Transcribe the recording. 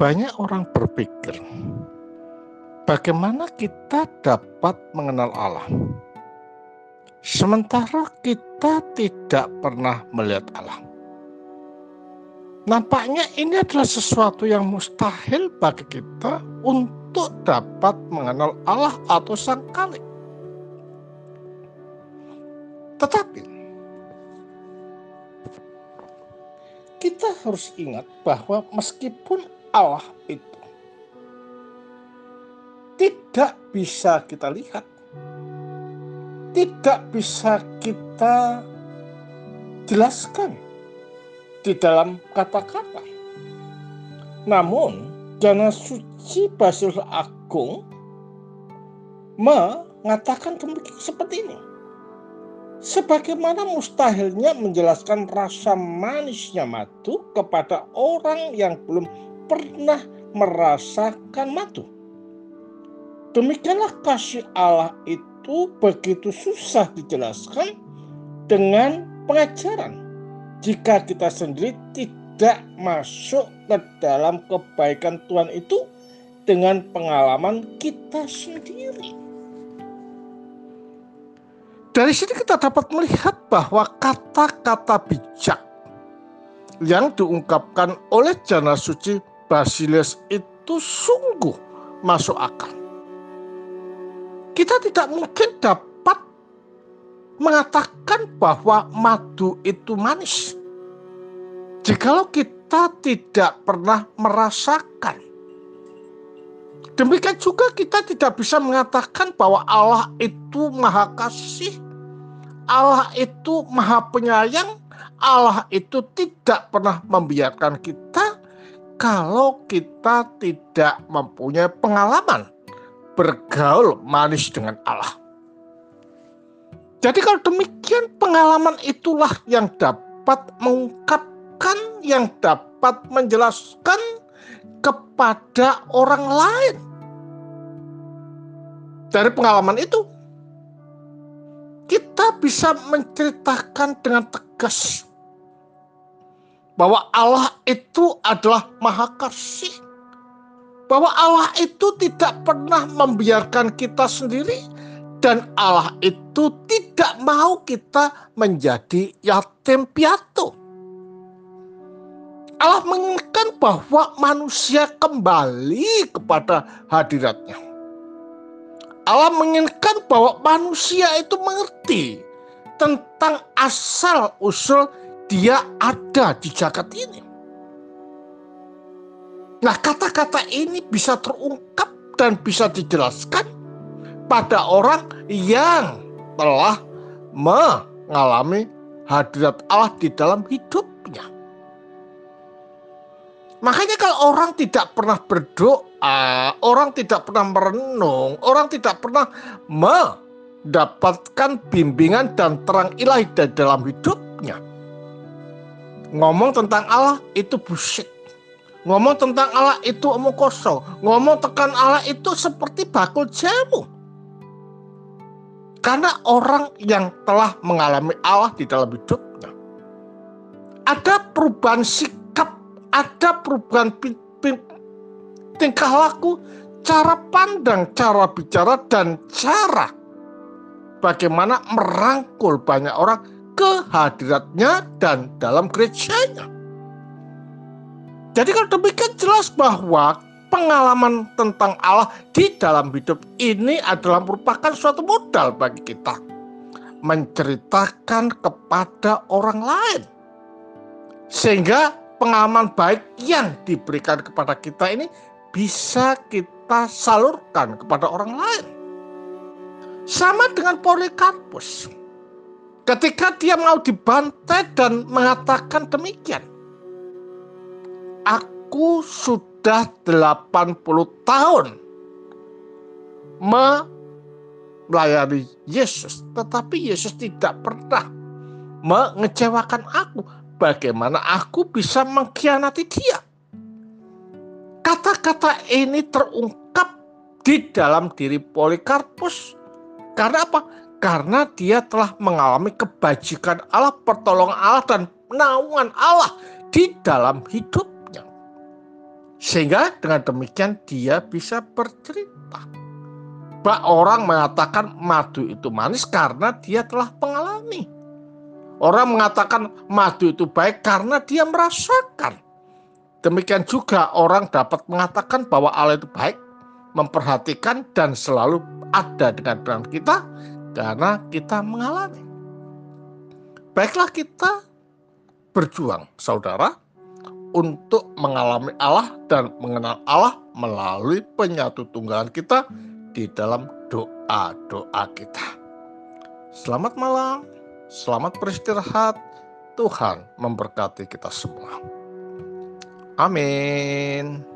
Banyak orang berpikir, bagaimana kita dapat mengenal Allah? Sementara kita tidak pernah melihat Allah. Nampaknya ini adalah sesuatu yang mustahil bagi kita untuk dapat mengenal Allah atau Sang Kalik. Tetapi kita harus ingat bahwa meskipun Allah itu tidak bisa kita lihat, tidak bisa kita jelaskan di dalam kata-kata. Namun, Jana Suci Basil Agung mengatakan seperti ini. Sebagaimana mustahilnya menjelaskan rasa manisnya madu kepada orang yang belum pernah merasakan madu. Demikianlah kasih Allah itu itu begitu susah dijelaskan dengan pengajaran jika kita sendiri tidak masuk ke dalam kebaikan Tuhan itu dengan pengalaman kita sendiri. Dari sini kita dapat melihat bahwa kata-kata bijak yang diungkapkan oleh Jana Suci Basileus itu sungguh masuk akal kita tidak mungkin dapat mengatakan bahwa madu itu manis. Jikalau kita tidak pernah merasakan. Demikian juga kita tidak bisa mengatakan bahwa Allah itu maha kasih, Allah itu maha penyayang, Allah itu tidak pernah membiarkan kita kalau kita tidak mempunyai pengalaman bergaul manis dengan Allah. Jadi kalau demikian pengalaman itulah yang dapat mengungkapkan, yang dapat menjelaskan kepada orang lain. Dari pengalaman itu, bisa menceritakan dengan tegas bahwa Allah itu adalah maha kasih bahwa Allah itu tidak pernah membiarkan kita sendiri dan Allah itu tidak mau kita menjadi yatim piatu. Allah menginginkan bahwa manusia kembali kepada hadiratnya. Allah menginginkan bahwa manusia itu mengerti tentang asal usul dia ada di jagat ini. Nah, kata-kata ini bisa terungkap dan bisa dijelaskan pada orang yang telah mengalami hadirat Allah di dalam hidupnya. Makanya kalau orang tidak pernah berdoa, orang tidak pernah merenung, orang tidak pernah mendapatkan bimbingan dan terang ilahi dalam hidupnya. Ngomong tentang Allah itu bullshit Ngomong tentang Allah itu omong kosong. Ngomong tekan Allah itu seperti bakul jamu. Karena orang yang telah mengalami Allah di dalam hidupnya. Ada perubahan sikap, ada perubahan tingkah laku, cara pandang, cara bicara, dan cara bagaimana merangkul banyak orang ke hadiratnya dan dalam gerejanya. Jadi kalau demikian jelas bahwa pengalaman tentang Allah di dalam hidup ini adalah merupakan suatu modal bagi kita. Menceritakan kepada orang lain. Sehingga pengalaman baik yang diberikan kepada kita ini bisa kita salurkan kepada orang lain. Sama dengan Polikarpus. Ketika dia mau dibantai dan mengatakan demikian aku sudah 80 tahun melayani Yesus, tetapi Yesus tidak pernah mengecewakan aku. Bagaimana aku bisa mengkhianati dia? Kata-kata ini terungkap di dalam diri Polikarpus. Karena apa? Karena dia telah mengalami kebajikan Allah, pertolongan Allah, dan naungan Allah di dalam hidup Sehingga dengan demikian dia bisa bercerita. Bah orang mengatakan madu itu manis karena dia telah mengalami. Orang mengatakan madu itu baik karena dia merasakan. Demikian juga orang dapat mengatakan bahwa Allah itu baik, memperhatikan dan selalu ada dengan dengan kita karena kita mengalami. Baiklah kita berjuang, saudara, untuk mengalami Allah dan mengenal Allah melalui penyatu tunggalan kita di dalam doa-doa kita. Selamat malam, selamat beristirahat. Tuhan memberkati kita semua. Amin.